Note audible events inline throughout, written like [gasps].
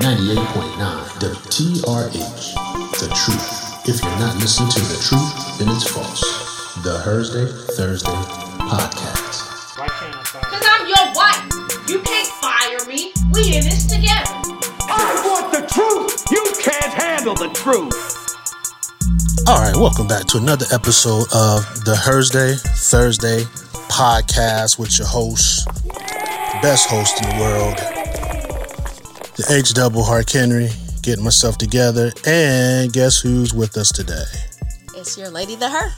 98.9 WTRH. The truth. If you're not listening to the truth, then it's false. The Thursday Thursday podcast. Why can't I fire? Cause I'm your wife. You can't fire me. We in this together. I want the truth. You can't handle the truth. All right, welcome back to another episode of the Thursday Thursday podcast with your host, the best host in the world, the H double Hark Henry, getting myself together. And guess who's with us today? It's your lady, the her.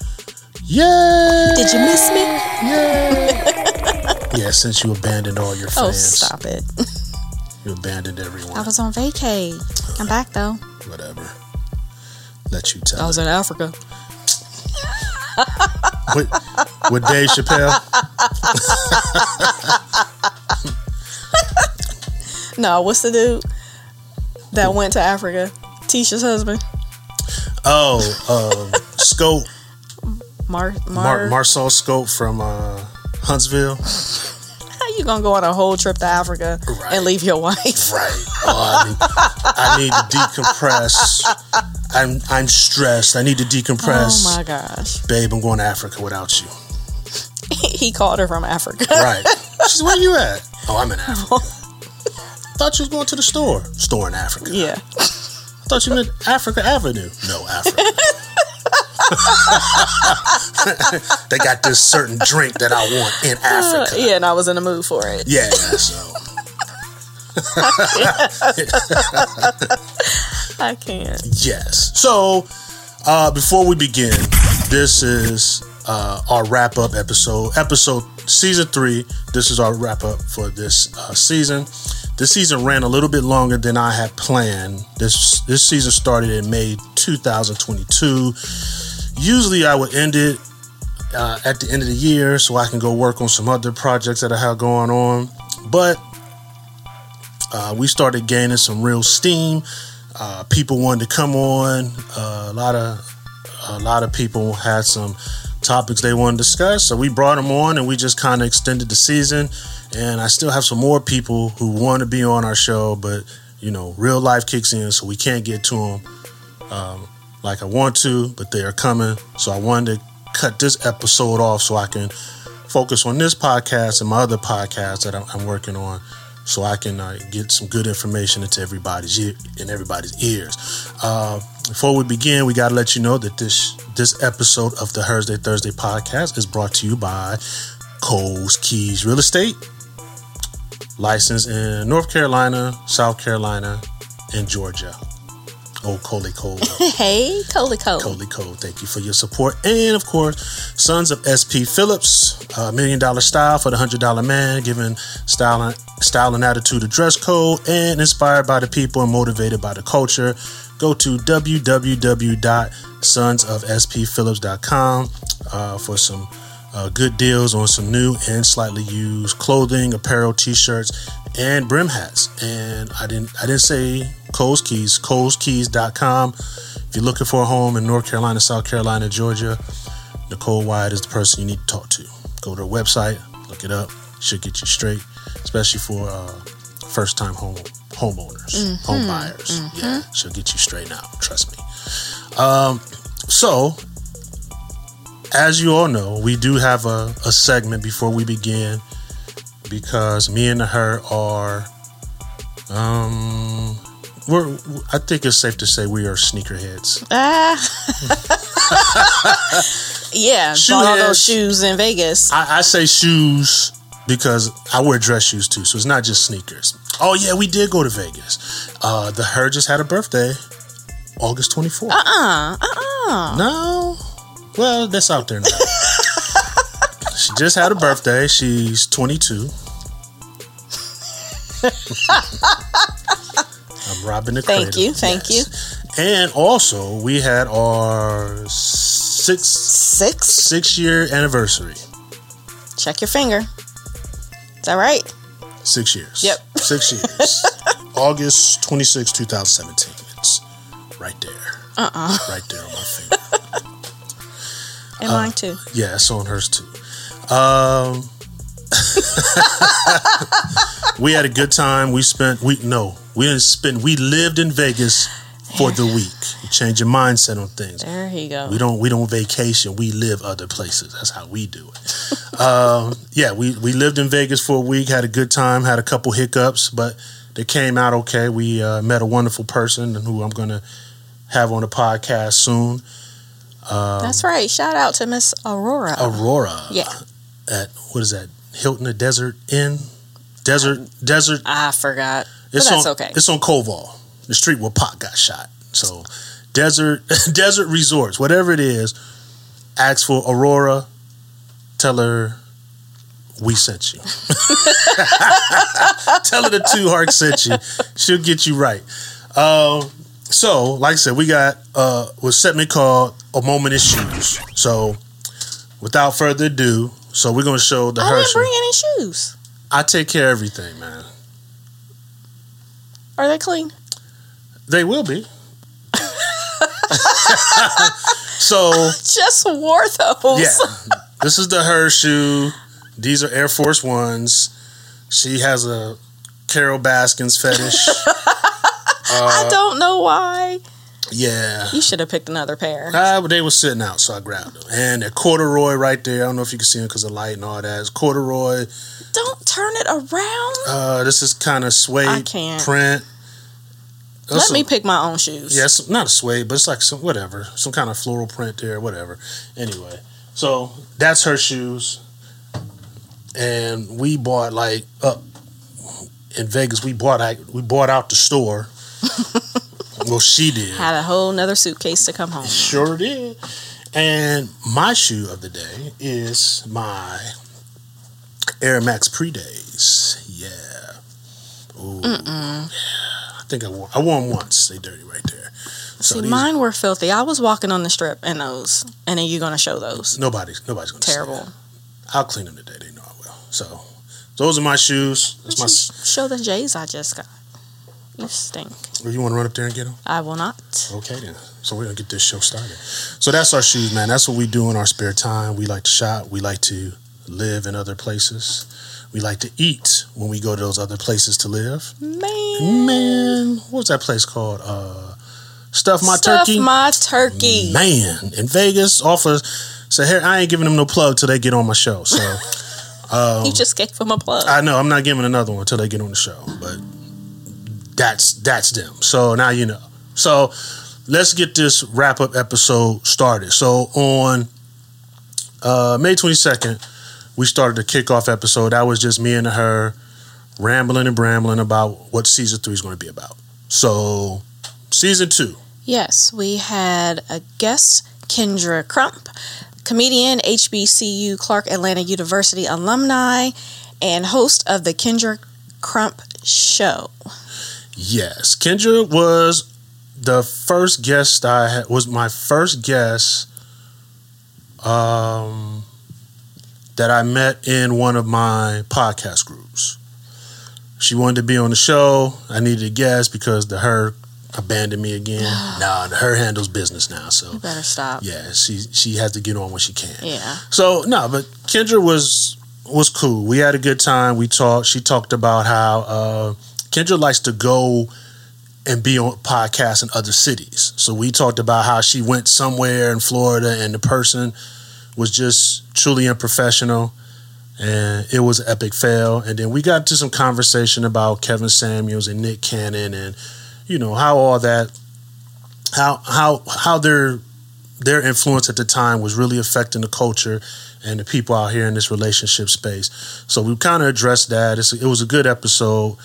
Yay! Did you miss me? Yay! [laughs] yeah, since you abandoned all your fans, Oh, stop it. [laughs] you abandoned everyone. I was on vacay. I'm back though. Whatever. Let you tell. I was it. in Africa. with, with Dave Chappelle. [laughs] No, what's the dude that went to Africa? Tisha's husband, Oh, um, Scope, Mar Mar- Mar. Marcel Scope from uh, Huntsville. How you gonna go on a whole trip to Africa Right. and leave your wife? Right. Oh, I, need, I need to decompress. I'm I'm stressed. I need to decompress. Oh my gosh, Babe, I'm going to Africa without you. [laughs] he called her from Africa. Right. She's where you at? Oh, I'm in [laughs] Africa. Thought you was going to the store. Store in Africa. yeah, I Thought you meant Africa Avenue. [laughs] No, Africa. [laughs] they got this certain drink that I want in Africa. yeah, and I was in the mood for it. Yeah, so [laughs] I can't. yes. So uh, before we begin, this is uh, our wrap up episode, episode season three. This is our wrap up for this uh, season. This season ran a little bit longer than I had planned. This this season started in May 2022. Usually, I would end it uh, at the end of the year so I can go work on some other projects that I have going on. But uh, we started gaining some real steam. Uh, people wanted to come on. Uh, a lot of a lot of people had some topics they want to discuss, so we brought them on, and we just kind of extended the season. And I still have some more people who want to be on our show, but you know, real life kicks in, so we can't get to them um, like I want to. But they are coming, so I wanted to cut this episode off so I can focus on this podcast and my other podcast that I'm, I'm working on, so I can uh, get some good information into everybody's ear, in everybody's ears. Uh, before we begin, we got to let you know that this this episode of the Thursday Thursday podcast is brought to you by Coles Keys Real Estate, licensed in North Carolina, South Carolina, and Georgia. Oh, Coley Cole. [laughs] Hey, Coley Cole. Coley Cole, thank you for your support. And of course, Sons of SP Phillips, a million dollar style for the hundred dollar man, giving style and, style and attitude a dress code, and inspired by the people and motivated by the culture. Go to www.sonsofspphillips.com uh, for some uh, good deals on some new and slightly used clothing, apparel, t-shirts, and brim hats. And I didn't I didn't say Coles Keys, coleskeys.com. If you're looking for a home in North Carolina, South Carolina, Georgia, Nicole Wyatt is the person you need to talk to. Go to her website, look it up. Should get you straight, especially for uh, first time home homeowners, home buyers. Yeah, she'll get you straight now. Trust me. Um, so as you all know, we do have a, a segment before we begin because me and her are um we're I think it's safe to say we are sneakerheads. Ah. [laughs] yeah, Shoe bought all heads. those shoes in Vegas. I, I say shoes because I wear dress shoes too, so it's not just sneakers. Oh yeah, we did go to Vegas. Uh the her just had a birthday, August twenty fourth. Uh, uh-uh. No. Well, that's out there now. [laughs] she just had a birthday. She's 22. [laughs] I'm robbing the Thank cradle. you, thank you. And also, we had our six Six. six year anniversary. Check your finger. Is that right? Six years. Yep. [laughs] Six years. August 26, 2017. It's right there. Uh-uh. Right there on my [laughs] finger. And mine too. Yeah, it's on hers too. Um, we had a good time. We spent we no, We didn't spend. We lived in Vegas for the week. You change your mindset on things. There you go. We don't we don't vacation. We live other places. That's how we do it. [laughs] um, yeah, we we lived in Vegas for a week. Had a good time. Had a couple hiccups, but they came out okay. We uh, met a wonderful person who I'm gonna have on the podcast soon. Um, That's right. Shout out to Miss Aurora. Aurora. Yeah. At what is that? Hilton the Desert Inn. Desert Desert. I forgot. It's that's on, okay. It's on Koval, the street where Pac got shot. So, desert [laughs] desert resorts, whatever it is, ask for Aurora. Tell her we sent you. [laughs] Tell her the two heart sent you. She'll get you right. Um, so, like I said, we got uh, what segment called "A Moment in Shoes." So, without further ado, so we're gonna show the I didn't bring any shoes. I take care of everything, man. Are they clean? They will be. [laughs] so Just wore those. yeah, this is the her shoe. These are Air Force Ones. She has a Carol Baskins fetish. [laughs] I uh, don't know why. Yeah. You should have picked another pair. Uh, but they were sitting out, so I grabbed them. And a corduroy right there. I don't know if you can see them because of light and all that. It's corduroy. Don't turn it around. Uh, this is kind of I suede can't. print. Let me pick my own shoes. Yes, not a suede, but it's like some whatever, some kind of floral print there, whatever. Anyway, so that's her shoes, and we bought like up in Vegas. We bought like we bought out the store. [laughs] well, she did. Had a whole nother suitcase to come home. Sure did. And my shoe of the day is my Air Max Pre Days. Yeah. Ooh. Yeah. I think I wore I wore them once. They dirty right there. So See, mine were filthy. I was walking on the strip in those, and then you're gonna show those. nobody's nobody's gonna Terrible. I'll clean them today. They know I will. So those are my shoes. That's my. Show the J's I just got. You stink. You want to run up there and get them? I will not. Okay then. So we're gonna get this show started. So that's our shoes, man. That's what we do in our spare time. We like to shop. We like to live in other places. We like to eat when we go to those other places to live. Man. Man, what's that place called? Uh, Stuff My Stuff Turkey. Stuff My turkey. Man, in Vegas, offer. So here, I ain't giving them no plug till they get on my show. So [laughs] you just gave him a plug. I know I'm not giving another one until they get on the show, but that's that's them. So now you know. So let's get this wrap up episode started. So on uh, May 22nd, we started the kickoff episode. That was just me and her rambling and brambling about what season three is going to be about. So season two, Yes, we had a guest, Kendra Crump, comedian, HBCU Clark Atlanta University alumni, and host of the Kendra Crump Show. Yes, Kendra was the first guest I had, was my first guest um, that I met in one of my podcast groups. She wanted to be on the show. I needed a guest because the her abandoned me again. [gasps] nah, her handles business now. So You better stop. yeah, she she has to get on when she can. Yeah. So no, but Kendra was was cool. We had a good time. We talked. She talked about how uh, Kendra likes to go and be on podcasts in other cities. So we talked about how she went somewhere in Florida and the person was just truly unprofessional and it was an epic fail. And then we got to some conversation about Kevin Samuels and Nick Cannon and you know how all that how how how their their influence at the time was really affecting the culture and the people out here in this relationship space. So we kind of addressed that. It's, it was a good episode.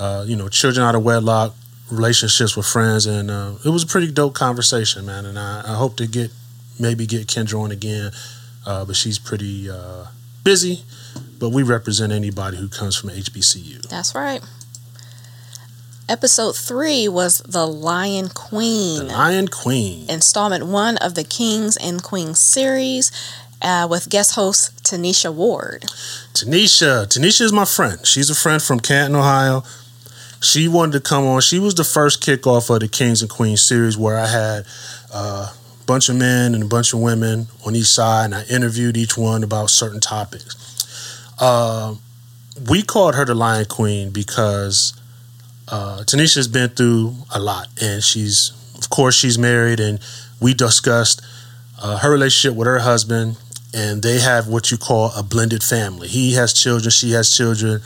Uh, you know, children out of wedlock, relationships with friends, and uh, it was a pretty dope conversation, man. And I, I hope to get maybe get Kendra on again, uh, but she's pretty uh, busy. But we represent anybody who comes from HBCU. That's right. Episode three was The Lion Queen. The. Lion Queen. installment one of the Kings and Queens series uh, with guest host Tanisha Ward. Tanisha. Tanisha is my friend. She's a friend from Canton, Ohio. She wanted to come on. She was the first kickoff of the Kings and Queens series where I had uh, a bunch of men and a bunch of women on each side, and I interviewed each one about certain topics. Uh, we called her the Lion Queen because uh, Tanisha's been through a lot, and she's, of course, she's married, and we discussed uh, her relationship with her husband, and they have what you call a blended family. He has children, she has children,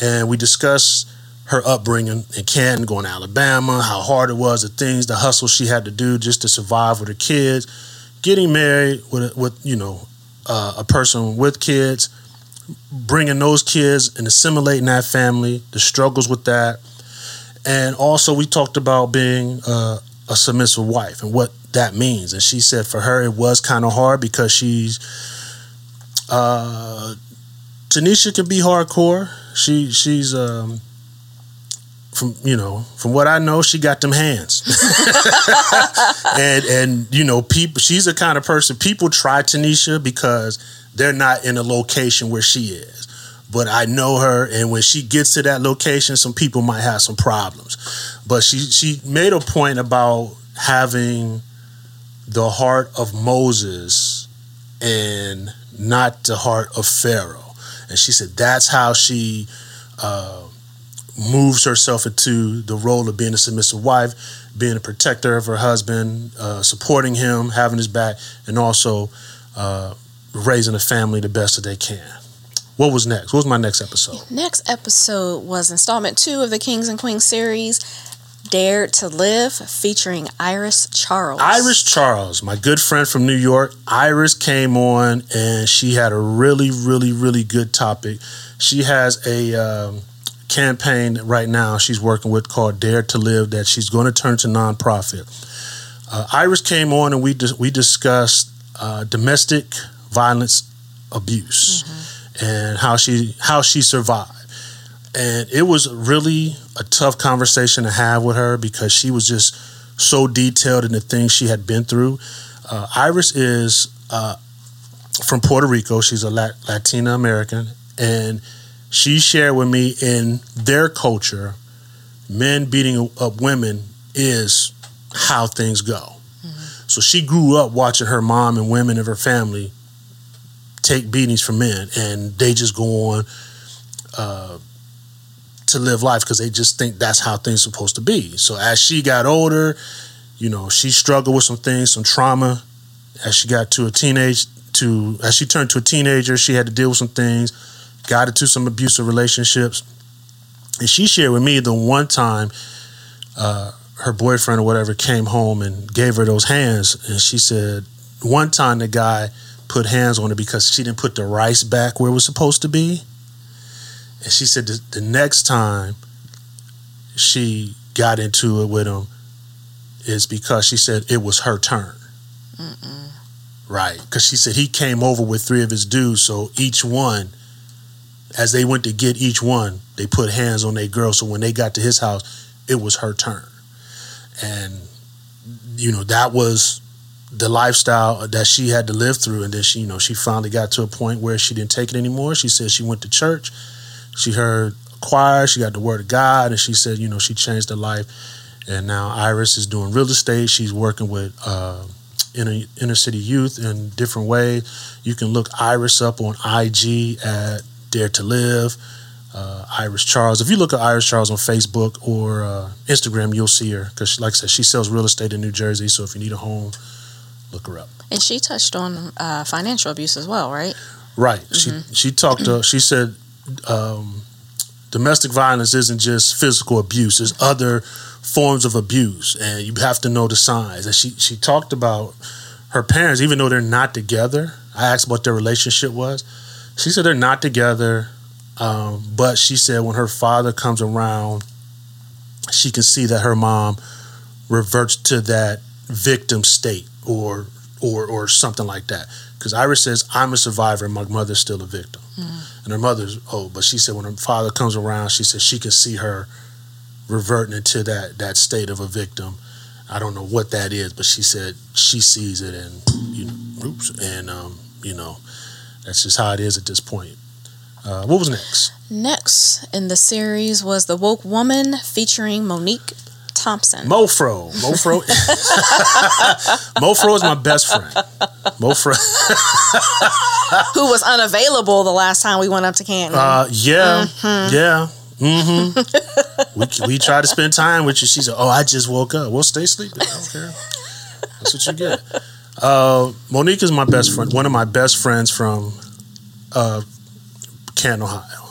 and we discussed her upbringing in Canton, going to Alabama, how hard it was, the things, the hustle she had to do just to survive with her kids, getting married with, with you know, uh, a person with kids, bringing those kids and assimilating that family, the struggles with that, and also we talked about being uh, a submissive wife and what that means. And she said for her it was kind of hard because she's uh, Tanisha can be hardcore. She she's um, from you know from what I know she got them hands, [laughs] and and you know people she's the kind of person people try Tanisha because they're not in a location where she is. But I know her, and when she gets to that location, some people might have some problems. But she she made a point about having the heart of Moses and not the heart of Pharaoh. And she said that's how she uh, moves herself into the role of being a submissive wife, being a protector of her husband, uh, supporting him, having his back, and also uh, raising a family the best that they can. What was next? What was my next episode? Next episode was installment two of the Kings and Queens series, Dare to Live, featuring Iris Charles. Iris Charles, my good friend from New York. Iris came on and she had a really, really, really good topic. She has a um, campaign right now she's working with called Dare to Live that she's going to turn to nonprofit. Uh, Iris came on and we dis- we discussed uh, domestic violence abuse and how she how she survived. And it was really a tough conversation to have with her because she was just so detailed in the things she had been through. Uh, Iris is uh, from Puerto Rico. She's a Lat- Latina American, and she shared with me in their culture, men beating up women is how things go. So she grew up watching her mom and women of her family take beatings from men, and they just go on uh, to live life because they just think that's how things are supposed to be. So as she got older, you know, she struggled with some things, some trauma. As she got to a teenage, to as she turned to a teenager, she had to deal with some things, got into some abusive relationships, and she shared with me the one time. Uh, her boyfriend or whatever came home and gave her those hands, and she said one time the guy put hands on her because she didn't put the rice back where it was supposed to be. And she said the, the next time she got into it with him is because she said it was her turn. Right. Because she said he came over with three of his dudes. So each one, as they went to get each one, they put hands on their girl. So when they got to his house, it was her turn. And, you know, that was the lifestyle that she had to live through. And then she you know she finally got to a point where she didn't take it anymore. She said she went to church. She heard choir. She got the word of god. And she said you know she changed her life. And now iris is doing real estate. She's working with uh, inner, inner city youth in different ways. You can look iris up on ig at dare to live uh, iris charles if you look at iris charles on facebook or uh, instagram you'll see her because like i said she sells real estate in new jersey so if you need a home look her up And she touched on uh, financial abuse as well, right? Right. She she talked to she said um, domestic violence isn't just physical abuse. There's other forms of abuse, and you have to know the signs. And she she talked about her parents, even though they're not together. I asked what their relationship was. She said they're not together, um, but she said when her father comes around, she can see that her mom reverts to that victim state or or or something like that. Because Iris says, I'm a survivor and my mother's still a victim. And her mother's, oh, but she said when her father comes around, she says she can see her reverting into that that state of a victim. I don't know what that is, but she said she sees it and you know, oops, and um, you know, that's just how it is at this point. Uh, what was next? Next in the series was The Woke Woman featuring Monique Thompson. Mofro. Mofro. [laughs] [laughs] Mofro is my best friend. Mofro. [laughs] who was unavailable the last time we went up to Canton. Uh, yeah, yeah. Mm-hmm. we we try to spend time with you. She said, "Oh, I just woke up. Well, stay sleeping. I don't care. That's what you get." Uh, Monique is my best friend. One of my best friends from uh, Canton, Ohio.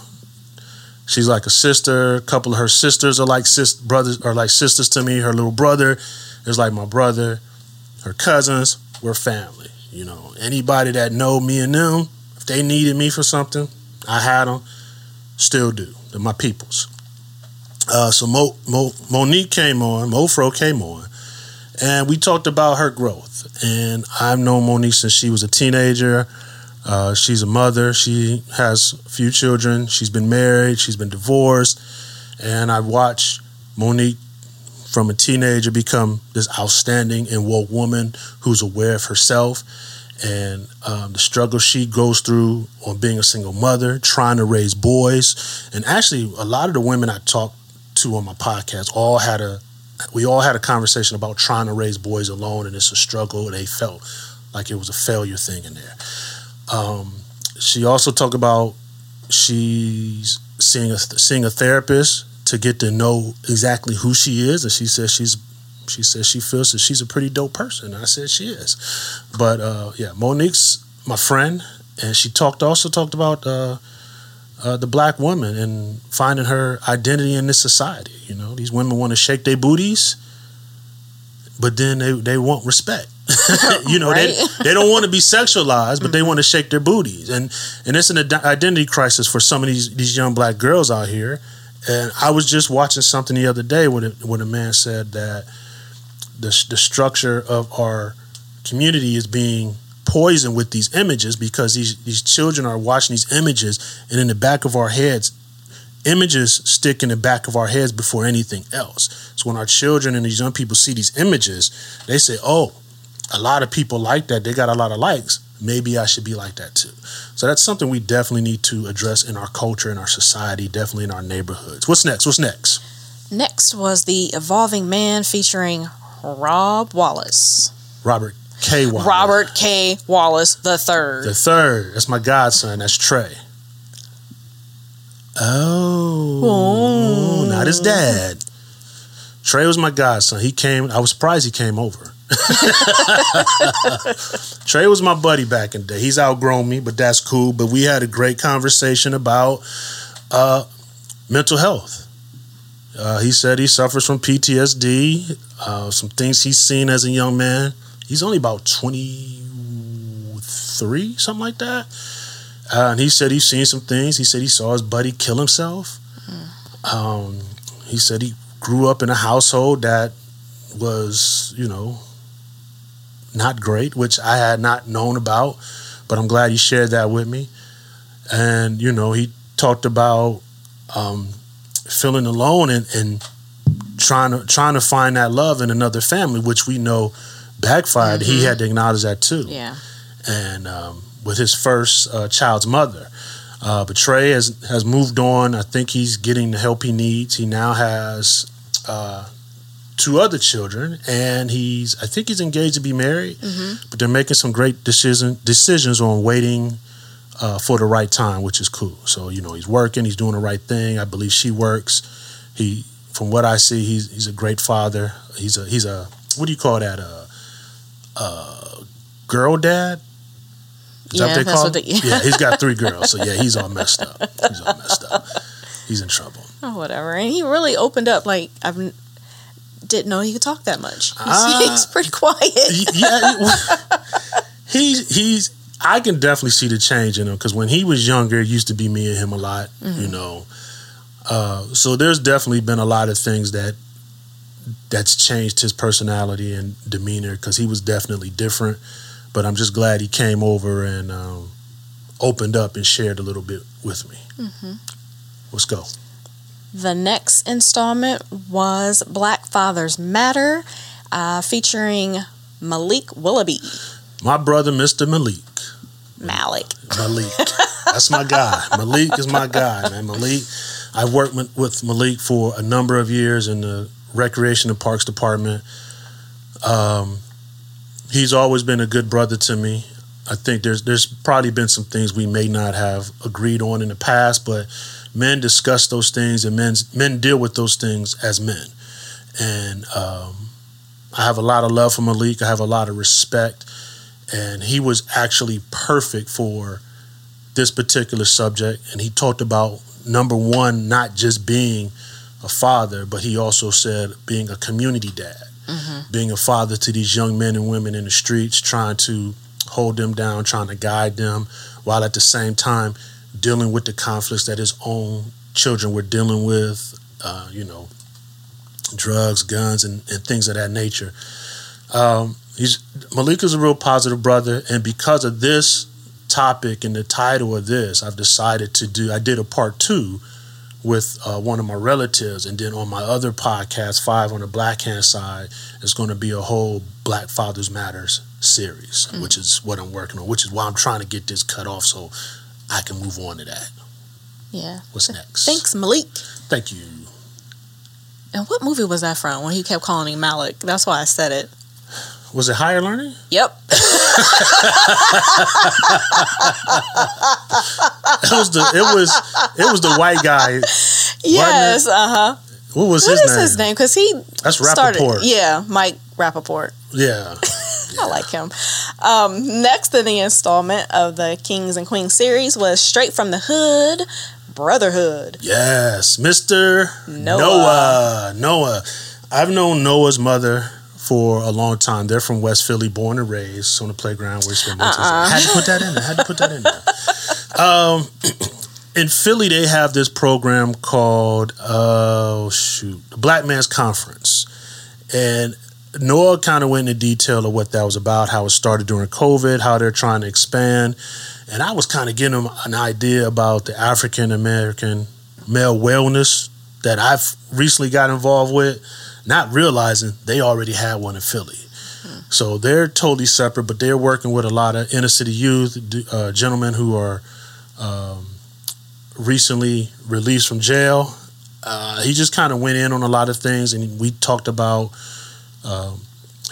She's like a sister. A couple of her sisters are like sis brothers are like sisters to me. Her little brother is like my brother. Her cousins, we're family. You know, anybody that know me and them, if they needed me for something, I had them. Still do. They're my peoples. Uh, so Mo, Mo, Monique came on, Mofro came on, and we talked about her growth. And I've known Monique since she was a teenager. Uh, she's a mother. She has a few children. She's been married. She's been divorced. And I've watched Monique from a teenager become this outstanding and woke woman who's aware of herself and um, the struggle she goes through on being a single mother, trying to raise boys. And actually, a lot of the women I talked to on my podcast all had a we all had a conversation about trying to raise boys alone, and it's a struggle. They felt like it was a failure thing in there. Um, she also talked about she's seeing a seeing a therapist to get to know exactly who she is, and she says she's she says she feels that she's a pretty dope person. And I said she is, but uh, yeah, Monique's my friend, and she talked also talked about. Uh, uh, the black woman and finding her identity in this society. You know, these women want to shake their booties, but then they, they want respect. [laughs] you know, Right. they, [laughs] they don't want to be sexualized, but they want to shake their booties. And and it's an ide- identity crisis for some of these these young black girls out here. And I was just watching something the other day when, it, when a man said that the, the structure of our community is being poisoned with these images because these, these children are watching these images and in the back of our heads images stick in the back of our heads before anything else. So when our children and these young people see these images they say oh a lot of people like that. They got a lot of likes. Maybe i should be like that too. So that's something we definitely need to address in our culture in our society definitely in our neighborhoods. What's next? What's next? Next was the Evolving Man featuring Rob Wallace. robert k Wallace. Robert K. Wallace the third. The third, that's my godson. That's Trey. Oh, not his dad. Trey was my godson. He came. I was surprised he came over. [laughs] Trey was my buddy back in the day. He's outgrown me, but that's cool. But we had a great conversation about uh, mental health. Uh, he said he suffers from PTSD, uh, some things he's seen as a young man. He's only about 23, something like that. Uh, and he said he's seen some things. He said he saw his buddy kill himself. Um, he said he grew up in a household that was, you know, not great, which I had not known about, but I'm glad he shared that with me. And, you know, he talked about um, feeling alone and, and trying to trying to find that love in another family, which we know backfired. He had to acknowledge that too yeah. and um, with his first uh, child's mother. Uh, but Trey has has moved on. I think he's getting the help he needs. He now has uh, two other children, and he's I think he's engaged to be married. But they're making some great decision decisions on waiting uh, for the right time, which is cool. So you know he's working, he's doing the right thing. I believe she works. He, from what I see, he's he's a great father. He's a he's a what do you call that? A, a girl dad. Is Yeah, that what they call what they- yeah, he's got three [laughs] girls. So yeah, he's all messed up. He's all messed up. He's in trouble. Oh, whatever. And he really opened up. Like I didn't know he could talk that much. [laughs] He's, Ah. he's [laughs] pretty quiet. Yeah, he's he's. I can definitely see the change in him because when he was younger, it used to be me and him a lot. You know, uh, so there's definitely been a lot of things that that's changed his personality and demeanor because he was definitely different. But I'm just glad he came over and um, opened up and shared a little bit with me. Let's go. The next installment was Black Fathers Matter, uh, featuring Malik Willoughby. My brother, Mr. Malik. Malik. Malik. [laughs] That's my guy. Malik is my guy, man. Malik. I've worked with, with Malik for a number of years in the Recreation and Parks Department. Um, he's always been a good brother to me. I think there's there's probably been some things we may not have agreed on in the past, but men discuss those things and men men deal with those things as men. And um, I have a lot of love for Malik. I have a lot of respect, and he was actually perfect for this particular subject. And he talked about number one, not just being a father, but he also said being a community dad, being a father to these young men and women in the streets, trying to hold them down, trying to guide them, while at the same time dealing with the conflicts that his own children were dealing with, uh, you know, drugs, guns, and, and things of that nature. Um, he's Malik is a real positive brother, and because of this topic and the title of this, I've decided to do. I did a part two with uh, one of my relatives, and then on my other podcast, Five on the Black Hand Side, is going to be a whole Black Fathers Matters series, which is what I'm working on. Which is why I'm trying to get this cut off so I can move on to that. Yeah. What's next? Thanks, Malik. Thank you. And what movie was that from when he kept calling him Malik? That's why I said it. Was it Higher Learning? Yep. [laughs] [laughs] It was the it was it was the white guy. yes. Uh huh. What was What his is name? his name? Because he That's started. Rapaport. Yeah, Mike Rapaport. Yeah. [laughs] I like him. Um, next in the installment of the Kings and Queens series was Straight from the Hood, Brotherhood. Yes, Mr. Noah. Noah. Noah. I've known Noah's mother for a long time. They're from West Philly, born and raised on the playground where he spent most Uh-uh. Had to put that in there. Had to put that in there. um, [clears throat] in Philly, they have this program called oh shoot, the Black Man's Conference, and Noah kind of went into detail of what that was about, how it started during COVID, how they're trying to expand, and I was kind of getting him an idea about the African American male wellness that I've recently got involved with, not realizing they already had one in Philly. So they're totally separate, but they're working with a lot of inner city youth, uh, gentlemen who are um, recently released from jail. Uh, he just kind of went in on a lot of things, and we talked about um,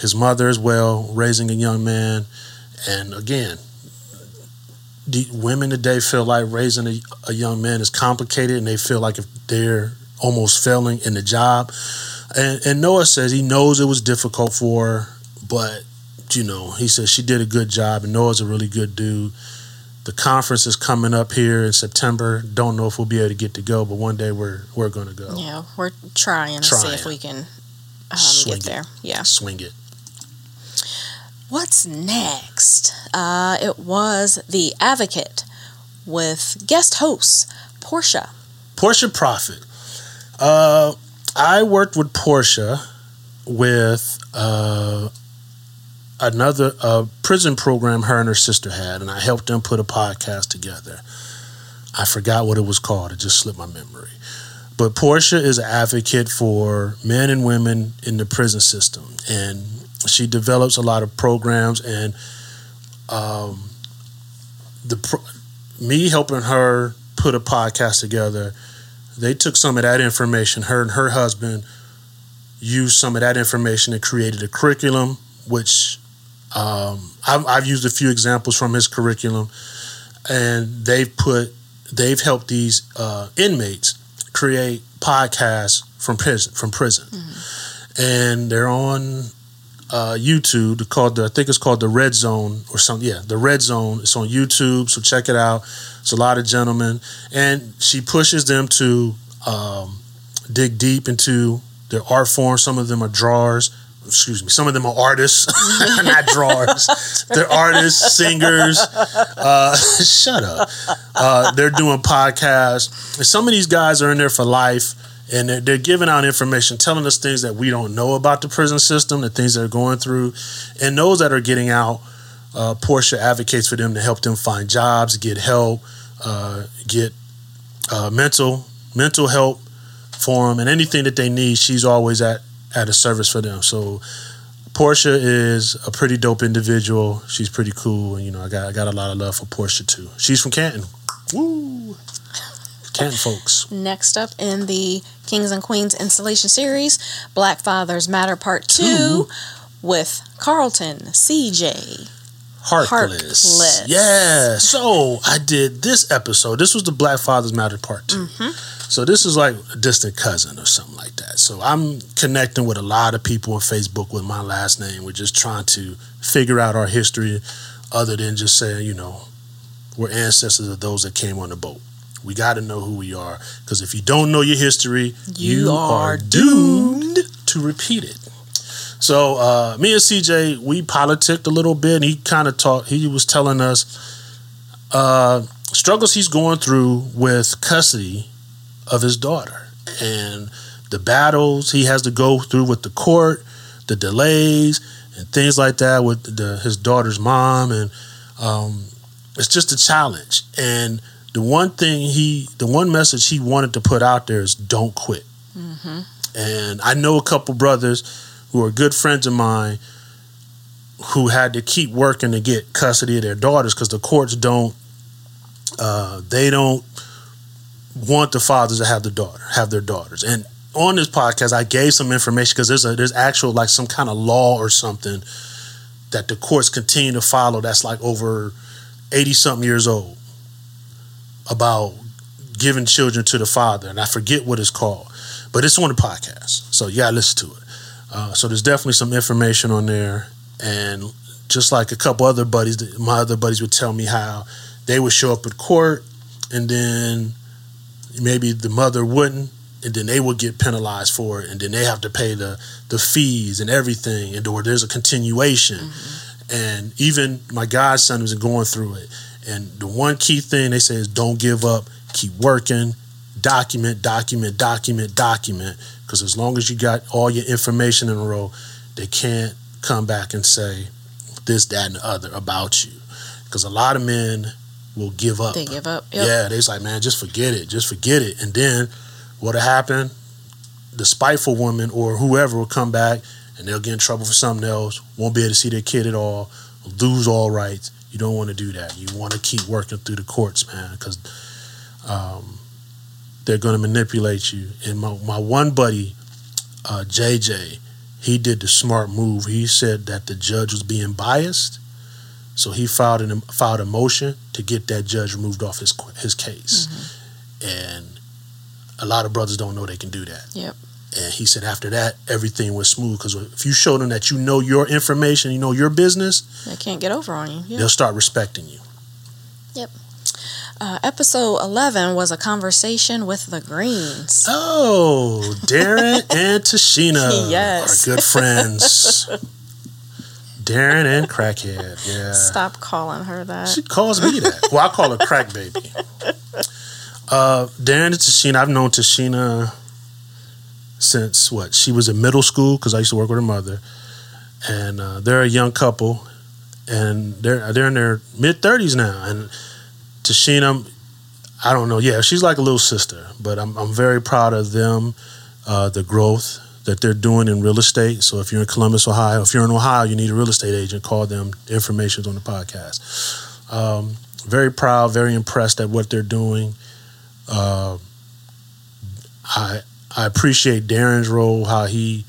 his mother as well, raising a young man, and again, women today feel like raising a, a young man is complicated, and they feel like if they're almost failing in the job. And, and Noah says he knows it was difficult for her, but you know, he says she did a good job, and Noah's a really good dude. The conference is coming up here in September. Don't know if we'll be able to get to go, but one day we're we're going to go. Yeah, we're trying to see if we can um, get it. there. Yeah. Swing it. What's next? Uh, it was The Advocate with guest host Portia. Portia Prophet. Uh, I worked with Portia with uh, another uh, prison program her and her sister had, and I helped them put a podcast together. I forgot what it was called, it just slipped my memory. But Portia is an advocate for men and women in the prison system, and she develops a lot of programs. And um, the pro- me helping her put a podcast together, they took some of that information. Her and her husband used some of that information and created a curriculum, which um, I've, I've used a few examples from his curriculum, and they've put they've helped these uh, inmates create podcasts from prison from prison, and they're on uh, YouTube. Called the, I think it's called the Red Zone or something. Yeah, the Red Zone. It's on YouTube, so check it out. It's a lot of gentlemen, and she pushes them to um, dig deep into their art form. Some of them are drawers. Excuse me. Some of them are artists, [laughs] not drawers. They're artists, singers. Uh, [laughs] shut up. Uh, they're doing podcasts. Some of these guys are in there for life, and they're, they're giving out information, telling us things that we don't know about the prison system, the things they're going through, and those that are getting out. Uh, Portia advocates for them to help them find jobs, get help, uh, get uh, mental mental help for them, and anything that they need. She's always at at a service for them. So Portia is a pretty dope individual. She's pretty cool, and you know I got I got a lot of love for Portia too. She's from Canton. Woo, Canton folks. Next up in the Kings and Queens installation series, Black Fathers Matter Part 2 with Carlton CJ. Heartless. Heartless. Yeah. So I did this episode. This was the Black Fathers Matter Part 2 mm-hmm. So this is like a distant cousin or something like that. So I'm connecting with a lot of people on Facebook with my last name. We're just trying to figure out our history, other than just saying, you know, we're ancestors of those that came on the boat. We got to know who we are because if you don't know your history, You are doomed to repeat it. So uh, me and CJ, we politicked a little bit. And he kind of talked. He was telling us uh, struggles he's going through with custody of his daughter and the battles he has to go through with the court, the delays and things like that with the, his daughter's mom, and um, it's just a challenge. And the one thing he, the one message he wanted to put out there is don't quit. And I know a couple brothers who are good friends of mine who had to keep working to get custody of their daughters because the courts don't uh, they don't want the fathers to have the daughter have their daughters. And on this podcast i gave some information because there's a there's actual like some kind of law or something that the courts continue to follow that's like over 80 something years old about giving children to the father and i forget what it's called but it's on the podcast so yeah listen to it. Uh, so there's definitely some information on there and just like a couple other buddies my other buddies would tell me how they would show up at court and then maybe the mother wouldn't and then they would get penalized for it and then they have to pay the the fees and everything and or there's a continuation. And even my godson was going through it and the one key thing they say is don't give up keep working document document document document because as long as you got all your information in a row they can't come back and say this that and the other about you because a lot of men will give up They give up. Yep. yeah, they was like, man, just forget it, just forget it. And then what'll happen? The spiteful woman or whoever will come back and they'll get in trouble for something else, won't be able to see their kid at all, lose all rights. You don't want to do that. You want to keep working through the courts, man, because um, they're going to manipulate you. And my, my one buddy, uh, JJ, he did the smart move. He said that the judge was being biased, so he filed an filed a motion to get that judge removed off his his case. And a lot of brothers don't know they can do that. Yep. And he said after that, everything was smooth because if you show them that you know your information, you know your business, They can't get over on you. Yep. they'll start respecting you. Yep. Uh, episode 11 was a conversation with the Greens. Oh, Darren [laughs] and Tashina Yes. are good friends. [laughs] Darren and Crackhead, yeah. Stop calling her that. She calls me that. Well, I call her Crack Baby. [laughs] Uh, Darren and Tashina, I've known Tashina since what? She was in middle school because I used to work with her mother, and uh, they're a young couple, and they're they're in their mid thirties now. And Tashina, I don't know. Yeah, she's like a little sister, but I'm I'm very proud of them, uh, the growth that they're doing in real estate. So if you're in Columbus, Ohio, if you're in Ohio, you need a real estate agent. Call them. The information's on the podcast. Um, very proud, very impressed at what they're doing. Uh, I I appreciate Darren's role, how he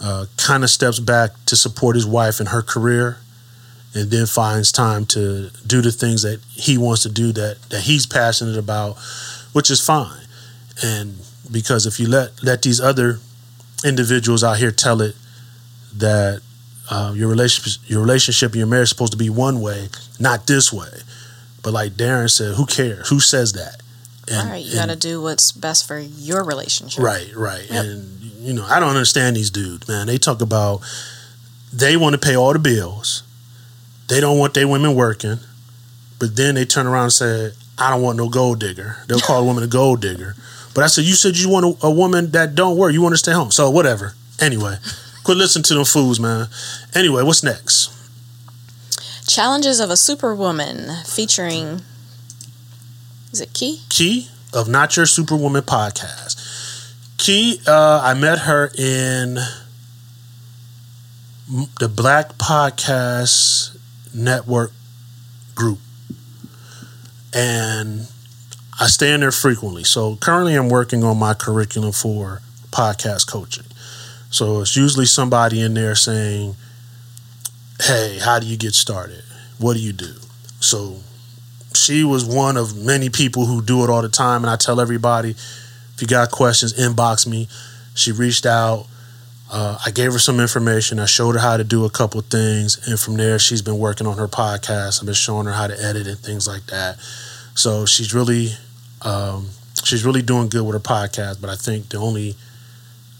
uh, kind of steps back to support his wife in her career, and then finds time to do the things that he wants to do that that he's passionate about, which is fine. And because if you let let these other individuals out here tell it that uh, your relationship your relationship and your marriage is supposed to be one way, not this way. But like Darren said, who cares? Who says that? All right, you got to do what's best for your relationship. Right, right. Yep. And you know, I don't understand these dudes, man. They talk about they want to pay all the bills. They don't want their women working, but then they turn around and say, "I don't want no gold digger." They'll call a woman a gold digger. But I said, "You said you want a, a woman that don't work. You want to stay home." So whatever. Anyway, quit listening to them fools, man. Anyway, what's next? Challenges of a Superwoman featuring. Is it Key? Key of Not Your Superwoman podcast. Key, uh, I met her in the Black Podcast Network group, and I stay in there frequently. So currently, I'm working on my curriculum for podcast coaching. So it's usually somebody in there saying, "Hey, how do you get started? what do you do? So she was one of many people who do it all the time. And I tell everybody, if you got questions, inbox me. She reached out. Uh, I gave her some information. I showed her how to do a couple things, and from there, she's been working on her podcast. I've been showing her how to edit and things like that. So she's really, um, she's really doing good with her podcast. But I think the only,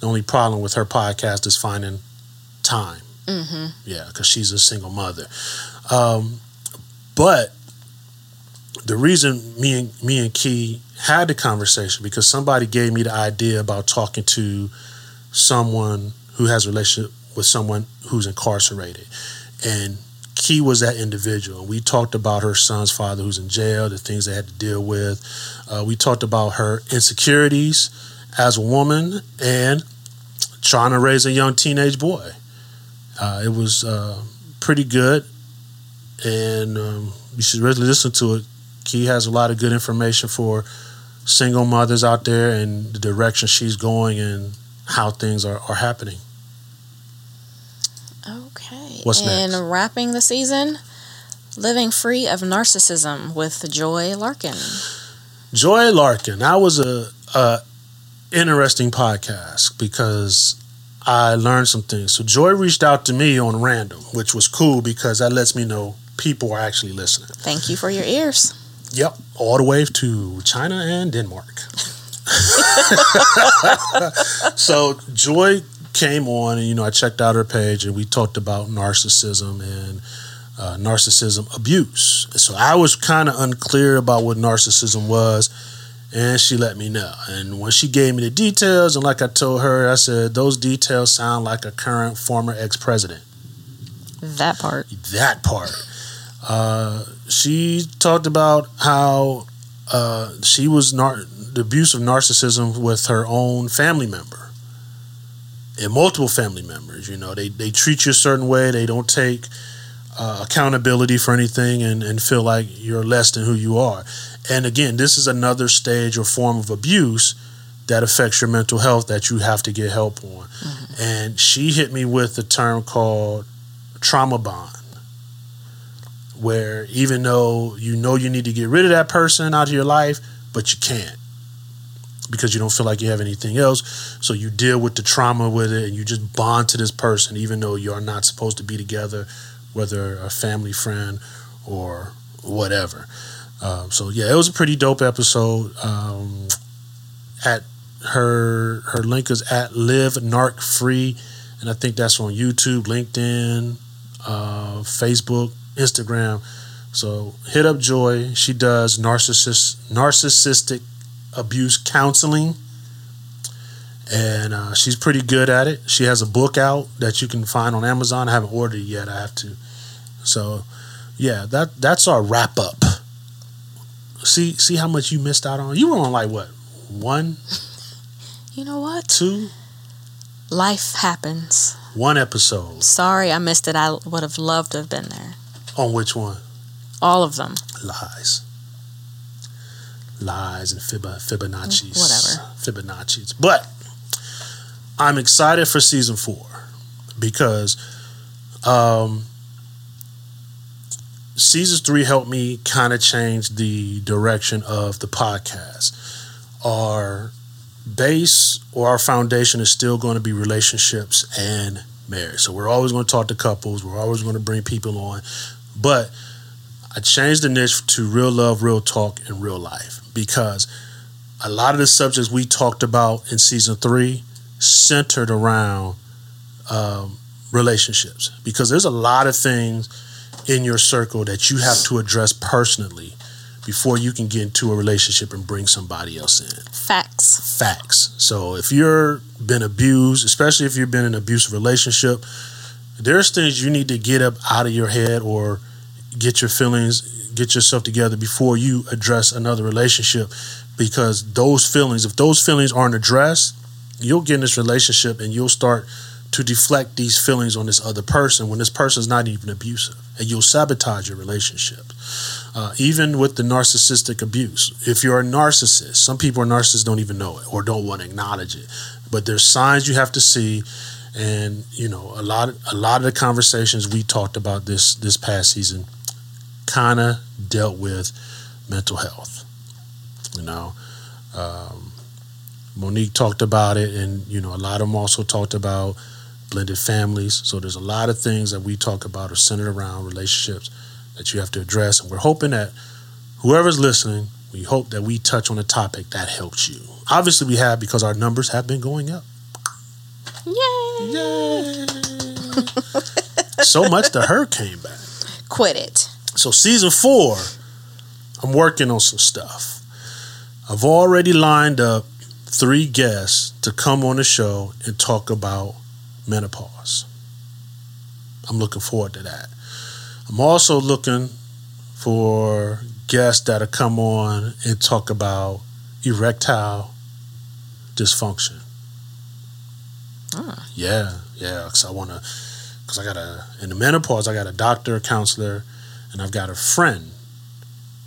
the only problem with her podcast is finding time. Mm-hmm. Yeah, because she's a single mother. Um, but the reason me and me and Key had the conversation because somebody gave me the idea about talking to someone who has a relationship with someone who's incarcerated, and Key was that individual. We talked about her son's father who's in jail, the things they had to deal with. Uh, we talked about her insecurities as a woman and trying to raise a young teenage boy. Uh, it was uh, pretty good, and um, you should really listen to it. Key has a lot of good information for single mothers out there and the direction she's going and how things are, are happening. Okay. What's and next? wrapping the season, living free of narcissism with Joy Larkin. Joy Larkin, that was a, a interesting podcast because I learned some things. So Joy reached out to me on random, which was cool because that lets me know people are actually listening. Thank you for your ears. Yep, all the way to China and Denmark. [laughs] so Joy came on, and you know, I checked out her page, and we talked about narcissism and uh, narcissism abuse. So I was kind of unclear about what narcissism was, and she let me know. And when she gave me the details, and like I told her, I said those details sound like a current former ex president That part. that part. Uh, she talked about how uh, she was nar- the abuse of narcissism with her own family member and multiple family members. You know, they they treat you a certain way. They don't take uh, accountability for anything and, and feel like you're less than who you are. And again, this is another stage or form of abuse that affects your mental health that you have to get help on. And she hit me with a term called trauma bond where even though you know you need to get rid of that person out of your life, but you can't because you don't feel like you have anything else. So you deal with the trauma with it and you just bond to this person, even though you're not supposed to be together, whether a family friend or whatever. Um, so yeah, it was a pretty dope episode. Um, at her her link is at live narc free, and I think that's on YouTube, LinkedIn, uh, Facebook, Instagram. So hit up Joy. She does narcissist narcissistic abuse counseling, and uh, she's pretty good at it. She has a book out that you can find on Amazon. I haven't ordered it yet. I have to. So yeah, that that's our wrap up. See see how much you missed out on. You were on like what one, You know what? two, Life happens. one episode. Sorry I missed it. I would have loved to have been there. On which one? All of them. lies. Lies and Fib- Fibonacci's. Whatever. Fibonacci's. But I'm excited for season four because um, season three helped me kind of change the direction of the podcast. Our base or our foundation is still going to be relationships and marriage. So we're always going to talk to couples, we're always going to bring people on. But I changed the niche to real love, real talk, and real life because a lot of the subjects we talked about in season three centered around um, relationships because there's a lot of things in your circle that you have to address personally before you can get into a relationship and bring somebody else in Facts. facts. So if you're been abused, especially if you've been in an abusive relationship, there's things you need to get up out of your head or get your feelings, get yourself together before you address another relationship because those feelings, if those feelings aren't addressed, you'll get in this relationship and you'll start to deflect these feelings on this other person when this person's not even abusive and you'll sabotage your relationship. Uh, even with the narcissistic abuse, if you're a narcissist, some people are narcissists don't even know it or don't want to acknowledge it. But there's signs you have to see, and you know a lot. A lot of the conversations we talked about this this past season kind of dealt with mental health. You know, um, Monique talked about it, and you know, a lot of them also talked about blended families. So there's a lot of things that we talk about are centered around relationships that you have to address, and we're hoping that whoever's listening, we hope that we touch on a topic that helps you. Obviously, we have because our numbers have been going up. Yay! Yay! so much the came back. Quit it. So season four, I'm working on some stuff. I've already lined up three guests to come on the show and talk about menopause. I'm looking forward to that. I'm also looking for guests that'll come on and talk about erectile dysfunction. Yeah, yeah. Because I want to, because I got a, in the menopause, I got a doctor, a counselor, and I've got a friend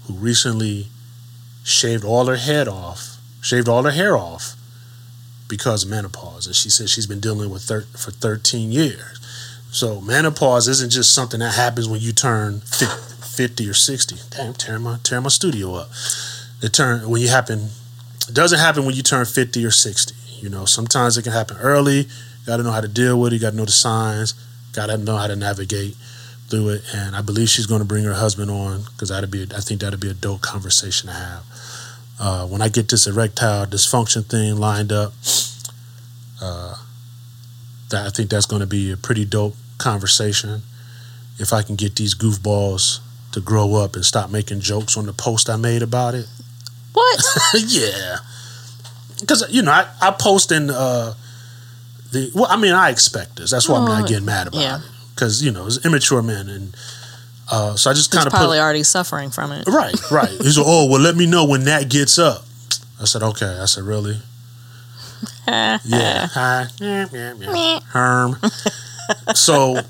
who recently shaved all her head off, shaved all her hair off because of menopause. And she said she's been dealing with thir- for 13 years. So menopause isn't just something that happens when you turn 50 or 60. Damn, tearing my, tearing my studio up. It turn when you happen, it doesn't happen when you turn 50 or 60. You know, sometimes it can happen early. Got to know how to deal with it. You got to know the signs. Got to know how to navigate through it. And I believe she's going to bring her husband on because that'd be, I think that'd be a dope conversation to have. Uh, when I get this erectile dysfunction thing lined up, uh, that I think that's going to be a pretty dope conversation. If I can get these goofballs to grow up and stop making jokes on the post I made about it, What? [laughs] yeah, because you know I, I post in uh, the well, I mean I expect this. That's why I'm not getting mad about yeah. it because you know it's immature men and uh, so I just kind He's of put probably already suffering from it. Right, right. He said, "Oh, well, let me know when that gets up." I said, "Okay." I said, "Really?" [laughs] yeah. Hi. Yeah, yeah, yeah. Herm. so,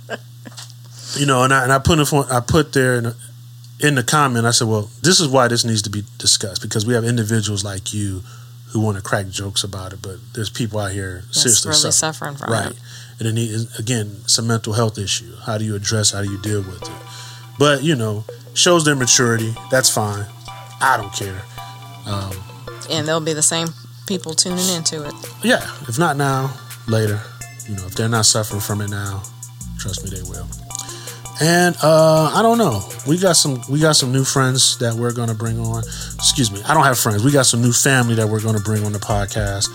you know, and I and I put it I put there in, in the comment. I said, "Well, this is why this needs to be discussed because we have individuals like you who want to crack jokes about it, but there's people out here That's seriously really suffering." suffering from Right. it. And it need, again, it's a mental health issue. How do you address? How do you deal with it? But you know, shows their maturity. That's fine. I don't care. Um, and they'll be the same people tuning into it. Yeah, if not now, later. You know, if they're not suffering from it now, trust me, they will. And uh, I don't know. We got some. We got some new friends that we're gonna bring on. Excuse me. I don't have friends. We got some new family that we're gonna bring on the podcast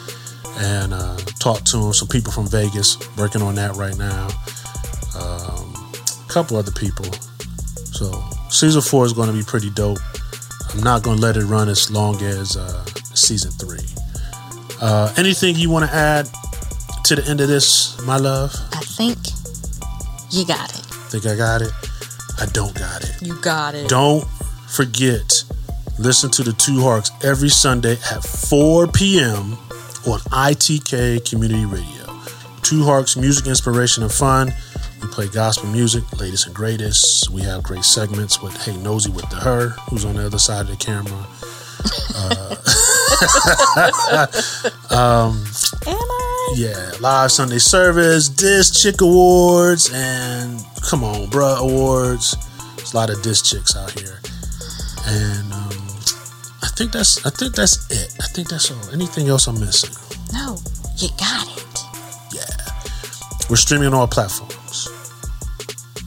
and uh, talk to them. Some people from Vegas working on that right now. Um, a couple other people. So season four is going to be pretty dope. I'm not going to let it run as long as uh, season three. Uh, anything you want to add to the end of this, my love? I think you got it. Think I got it? I don't got it. You got it. Don't forget, listen to the Two Harks every Sunday at 4 p.m. on ITK Community Radio. Two Harks, music, inspiration, and fun. We play gospel music, latest and greatest. We have great segments with Hey Nosy with the Her, who's on the other side of the camera. Uh, [laughs] Am I? Yeah, live Sunday service, Disc Chick Awards, and come on, bruh awards. There's a lot of disc chicks out here, and um, I think that's I think that's it. I think that's all. Anything else I'm missing? No, you got it. Yeah, we're streaming on all platforms: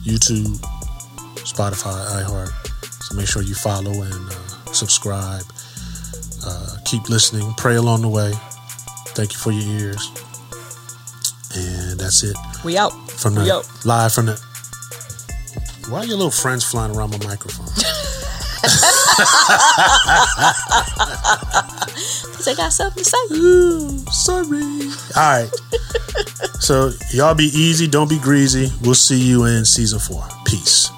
YouTube, Spotify, iHeart. So make sure you follow and uh, subscribe. Uh, keep listening. Pray along the way. Thank you for your ears. And that's it. We out. from the We out. live from the. Why are your little friends flying around my microphone? [laughs] [laughs] Because I got something to say. Ooh, sorry. All right. [laughs] so y'all be easy, don't be greasy. We'll see you in season four. Peace.